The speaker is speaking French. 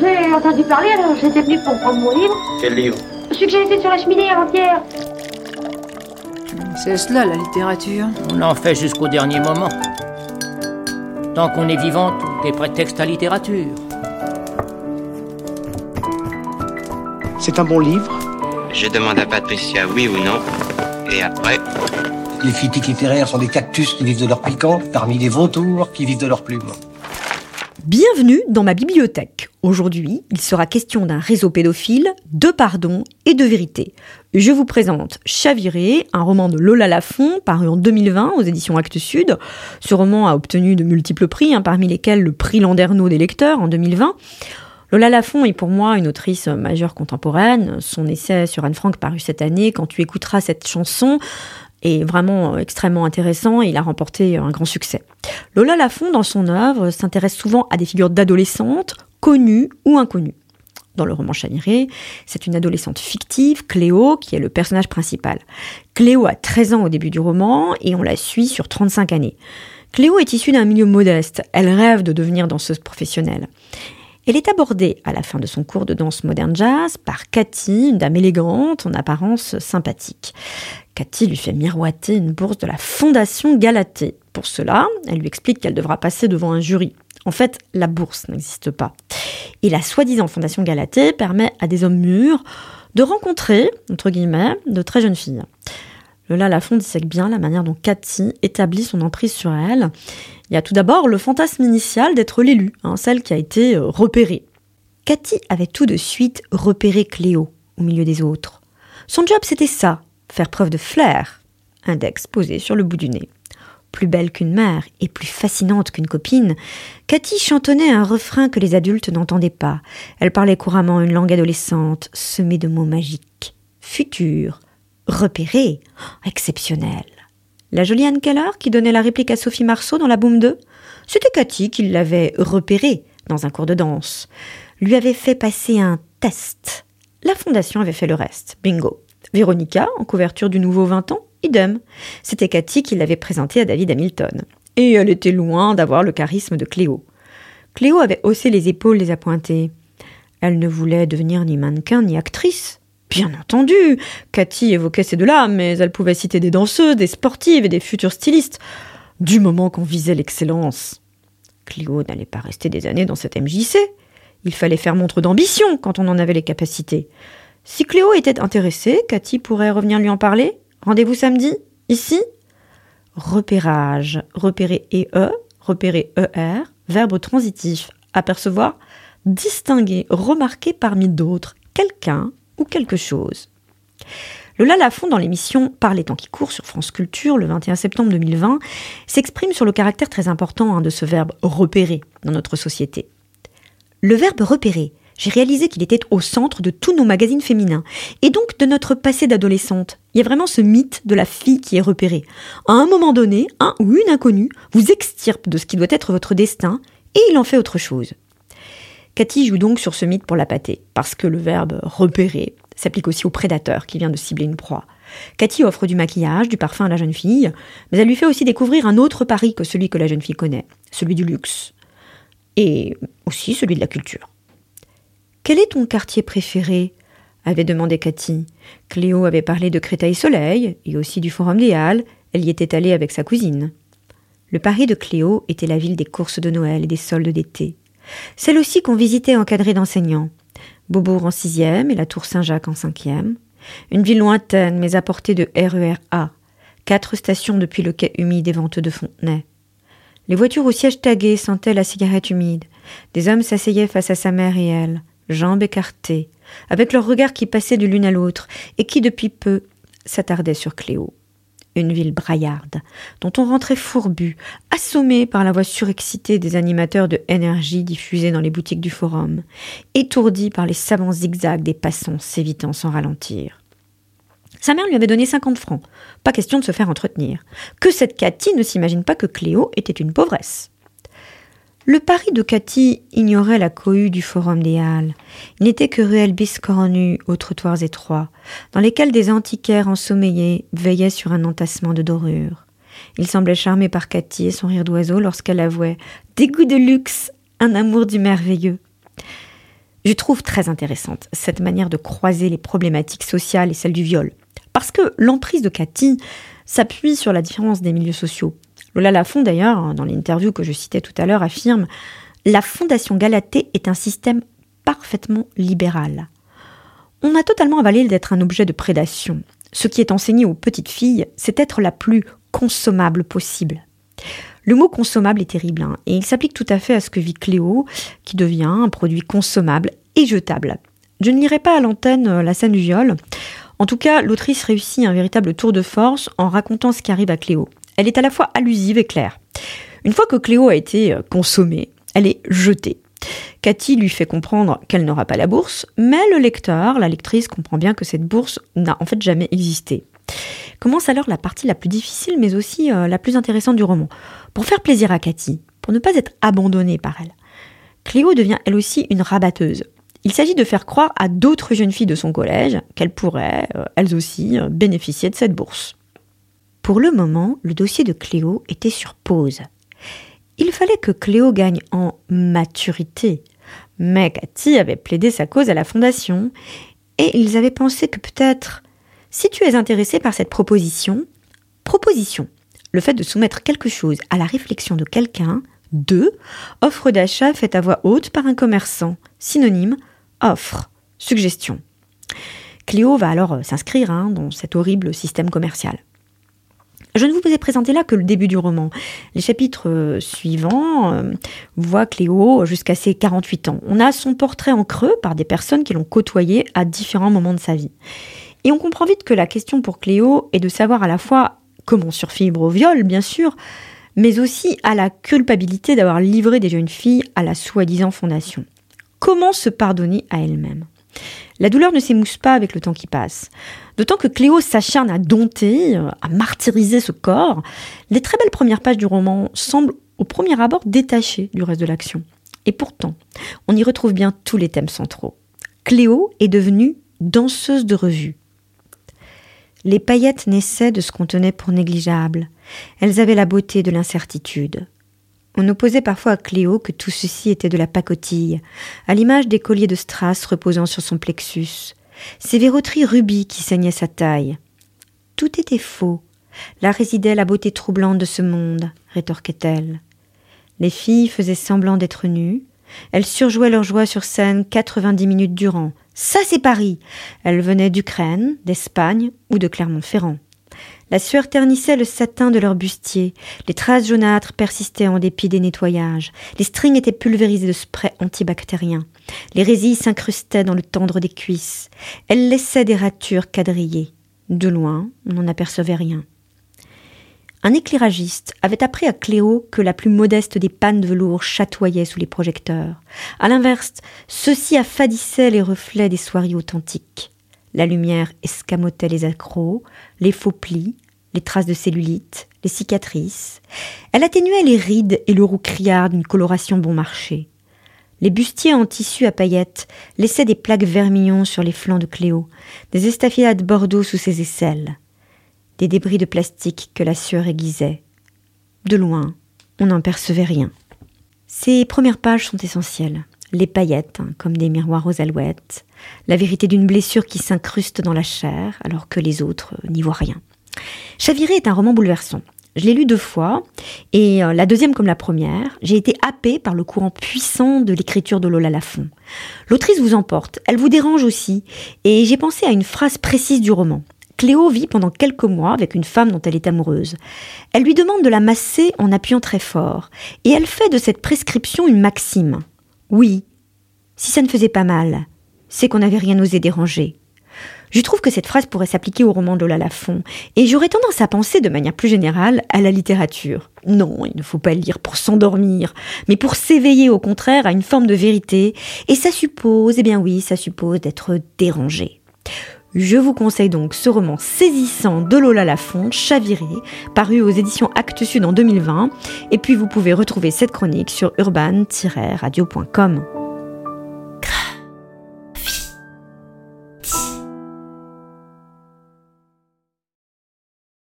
J'ai entendu parler, alors j'étais venu pour prendre mon livre. Quel livre Celui que j'ai laissé sur la cheminée avant-hier. C'est cela la littérature. On en fait jusqu'au dernier moment. Tant qu'on est vivant, tout est prétexte à littérature. C'est un bon livre. Je demande à Patricia oui ou non. Et après, Les critiques littéraires sont des cactus qui vivent de leur piquant, parmi les vautours qui vivent de leurs plumes. Bienvenue dans ma bibliothèque. Aujourd'hui, il sera question d'un réseau pédophile, de pardon et de vérité. Je vous présente Chaviré, un roman de Lola Lafont, paru en 2020 aux éditions Actes Sud. Ce roman a obtenu de multiples prix, hein, parmi lesquels le prix Landerneau des lecteurs en 2020. Lola Lafont est pour moi une autrice majeure contemporaine. Son essai sur Anne Frank paru cette année, quand tu écouteras cette chanson, est vraiment extrêmement intéressant et il a remporté un grand succès. Lola Lafont, dans son œuvre, s'intéresse souvent à des figures d'adolescentes, connues ou inconnues. Dans le roman Chaviré, c'est une adolescente fictive, Cléo, qui est le personnage principal. Cléo a 13 ans au début du roman et on la suit sur 35 années. Cléo est issue d'un milieu modeste, elle rêve de devenir danseuse professionnelle. Elle est abordée à la fin de son cours de danse moderne jazz par Cathy, une dame élégante, en apparence sympathique. Cathy lui fait miroiter une bourse de la Fondation Galatée. Pour cela, elle lui explique qu'elle devra passer devant un jury. En fait, la bourse n'existe pas. Et la soi-disant Fondation Galatée permet à des hommes mûrs de rencontrer, entre guillemets, de très jeunes filles. Lola Lafont dissèque bien la manière dont Cathy établit son emprise sur elle. Il y a tout d'abord le fantasme initial d'être l'élu, hein, celle qui a été euh, repérée. Cathy avait tout de suite repéré Cléo au milieu des autres. Son job c'était ça, faire preuve de flair, index posé sur le bout du nez. Plus belle qu'une mère et plus fascinante qu'une copine, Cathy chantonnait un refrain que les adultes n'entendaient pas. Elle parlait couramment une langue adolescente, semée de mots magiques. Futur, repéré, exceptionnel. La jolie Anne Keller qui donnait la réplique à Sophie Marceau dans la Boom 2, c'était Cathy qui l'avait repéré dans un cours de danse, lui avait fait passer un test. La fondation avait fait le reste. Bingo. Véronica, en couverture du nouveau 20 ans, idem. C'était Cathy qui l'avait présenté à David Hamilton. Et elle était loin d'avoir le charisme de Cléo. Cléo avait haussé les épaules les appointées. Elle ne voulait devenir ni mannequin ni actrice. Bien entendu, Cathy évoquait ces deux-là, mais elle pouvait citer des danseuses, des sportives et des futurs stylistes, du moment qu'on visait l'excellence. Cléo n'allait pas rester des années dans cette MJC. Il fallait faire montre d'ambition quand on en avait les capacités. Si Cléo était intéressée, Cathy pourrait revenir lui en parler. Rendez-vous samedi, ici Repérage, repérer EE, repérer ER, verbe transitif, apercevoir, distinguer, remarquer parmi d'autres, quelqu'un quelque chose. Lola Lafont, dans l'émission Par les temps qui courent sur France Culture le 21 septembre 2020, s'exprime sur le caractère très important hein, de ce verbe repérer dans notre société. Le verbe repérer, j'ai réalisé qu'il était au centre de tous nos magazines féminins, et donc de notre passé d'adolescente. Il y a vraiment ce mythe de la fille qui est repérée. À un moment donné, un ou une inconnue vous extirpe de ce qui doit être votre destin, et il en fait autre chose. Cathy joue donc sur ce mythe pour la pâter, parce que le verbe repérer s'applique aussi au prédateur qui vient de cibler une proie. Cathy offre du maquillage, du parfum à la jeune fille, mais elle lui fait aussi découvrir un autre pari que celui que la jeune fille connaît, celui du luxe, et aussi celui de la culture. Quel est ton quartier préféré? avait demandé Cathy. Cléo avait parlé de Créteil-Soleil et aussi du Forum des Halles. Elle y était allée avec sa cousine. Le Paris de Cléo était la ville des courses de Noël et des soldes d'été. Celle aussi qu'on visitait encadrée d'enseignants. Beaubourg en sixième et la Tour Saint-Jacques en cinquième. Une ville lointaine mais à portée de RER A. Quatre stations depuis le quai humide et venteux de Fontenay. Les voitures au siège tagué sentaient la cigarette humide. Des hommes s'asseyaient face à sa mère et elle, jambes écartées, avec leurs regards qui passaient de l'une à l'autre et qui depuis peu s'attardaient sur Cléo. Une ville braillarde, dont on rentrait fourbu, assommé par la voix surexcitée des animateurs de énergie diffusés dans les boutiques du forum, étourdi par les savants zigzags des passants s'évitant sans ralentir. Sa mère lui avait donné cinquante francs. Pas question de se faire entretenir. Que cette Cathy ne s'imagine pas que Cléo était une pauvresse. Le pari de Cathy ignorait la cohue du forum des Halles. Il n'était que ruelles biscornues aux trottoirs étroits, dans lesquels des antiquaires ensommeillés veillaient sur un entassement de dorures. Il semblait charmé par Cathy et son rire d'oiseau lorsqu'elle avouait des goûts de luxe, un amour du merveilleux. Je trouve très intéressante cette manière de croiser les problématiques sociales et celles du viol. Parce que l'emprise de Cathy s'appuie sur la différence des milieux sociaux. Lola Lafont, d'ailleurs, dans l'interview que je citais tout à l'heure, affirme La Fondation Galatée est un système parfaitement libéral. On a totalement avalé d'être un objet de prédation. Ce qui est enseigné aux petites filles, c'est être la plus consommable possible. Le mot consommable est terrible, hein, et il s'applique tout à fait à ce que vit Cléo, qui devient un produit consommable et jetable. Je ne lirai pas à l'antenne euh, la scène du viol. En tout cas, l'autrice réussit un véritable tour de force en racontant ce qui arrive à Cléo. Elle est à la fois allusive et claire. Une fois que Cléo a été euh, consommée, elle est jetée. Cathy lui fait comprendre qu'elle n'aura pas la bourse, mais le lecteur, la lectrice, comprend bien que cette bourse n'a en fait jamais existé. Commence alors la partie la plus difficile, mais aussi euh, la plus intéressante du roman. Pour faire plaisir à Cathy, pour ne pas être abandonnée par elle, Cléo devient elle aussi une rabatteuse. Il s'agit de faire croire à d'autres jeunes filles de son collège qu'elles pourraient, euh, elles aussi, bénéficier de cette bourse. Pour le moment, le dossier de Cléo était sur pause. Il fallait que Cléo gagne en maturité. Mais Cathy avait plaidé sa cause à la fondation, et ils avaient pensé que peut-être, si tu es intéressé par cette proposition, proposition, le fait de soumettre quelque chose à la réflexion de quelqu'un, deux, offre d'achat faite à voix haute par un commerçant, synonyme, offre, suggestion. Cléo va alors euh, s'inscrire hein, dans cet horrible système commercial. Je ne vous ai présenté là que le début du roman. Les chapitres euh, suivants euh, voient Cléo jusqu'à ses 48 ans. On a son portrait en creux par des personnes qui l'ont côtoyé à différents moments de sa vie. Et on comprend vite que la question pour Cléo est de savoir à la fois comment survivre au viol, bien sûr, mais aussi à la culpabilité d'avoir livré des jeunes filles à la soi-disant fondation. Comment se pardonner à elle-même? La douleur ne s'émousse pas avec le temps qui passe. D'autant que Cléo s'acharne à dompter, à martyriser ce corps, les très belles premières pages du roman semblent au premier abord détachées du reste de l'action. Et pourtant, on y retrouve bien tous les thèmes centraux. Cléo est devenue danseuse de revue. Les paillettes naissaient de ce qu'on tenait pour négligeable. Elles avaient la beauté de l'incertitude. On opposait parfois à Cléo que tout ceci était de la pacotille, à l'image des colliers de strass reposant sur son plexus, ces verroteries rubis qui saignaient sa taille. Tout était faux. Là résidait la beauté troublante de ce monde, rétorquait-elle. Les filles faisaient semblant d'être nues. Elles surjouaient leur joie sur scène quatre-vingt-dix minutes durant. Ça, c'est Paris. Elles venaient d'Ukraine, d'Espagne ou de Clermont-Ferrand. La sueur ternissait le satin de leur bustier, les traces jaunâtres persistaient en dépit des nettoyages, les strings étaient pulvérisés de spray antibactérien, les résilles s'incrustaient dans le tendre des cuisses, elles laissaient des ratures quadrillées. De loin, on n'en apercevait rien. Un éclairagiste avait appris à Cléo que la plus modeste des pannes de velours chatoyait sous les projecteurs. À l'inverse, ceux-ci affadissaient les reflets des soirées authentiques. La lumière escamotait les accros, les faux plis, les traces de cellulite, les cicatrices. Elle atténuait les rides et le roux criard d'une coloration bon marché. Les bustiers en tissu à paillettes laissaient des plaques vermillons sur les flancs de Cléo, des estafiades bordeaux sous ses aisselles, des débris de plastique que la sueur aiguisait. De loin, on n'en percevait rien. Ces premières pages sont essentielles les paillettes, hein, comme des miroirs aux alouettes, la vérité d'une blessure qui s'incruste dans la chair, alors que les autres n'y voient rien. Chaviré est un roman bouleversant. Je l'ai lu deux fois, et euh, la deuxième comme la première, j'ai été happée par le courant puissant de l'écriture de Lola Lafont. L'autrice vous emporte, elle vous dérange aussi, et j'ai pensé à une phrase précise du roman. Cléo vit pendant quelques mois avec une femme dont elle est amoureuse. Elle lui demande de la masser en appuyant très fort, et elle fait de cette prescription une maxime. Oui, si ça ne faisait pas mal, c'est qu'on n'avait rien osé déranger. Je trouve que cette phrase pourrait s'appliquer au roman de Lola Lafont, et j'aurais tendance à penser de manière plus générale à la littérature. Non, il ne faut pas lire pour s'endormir, mais pour s'éveiller au contraire à une forme de vérité, et ça suppose, eh bien oui, ça suppose d'être dérangé. Je vous conseille donc ce roman saisissant de Lola Lafont, Chaviré, paru aux éditions Actes Sud en 2020. Et puis vous pouvez retrouver cette chronique sur urban-radio.com.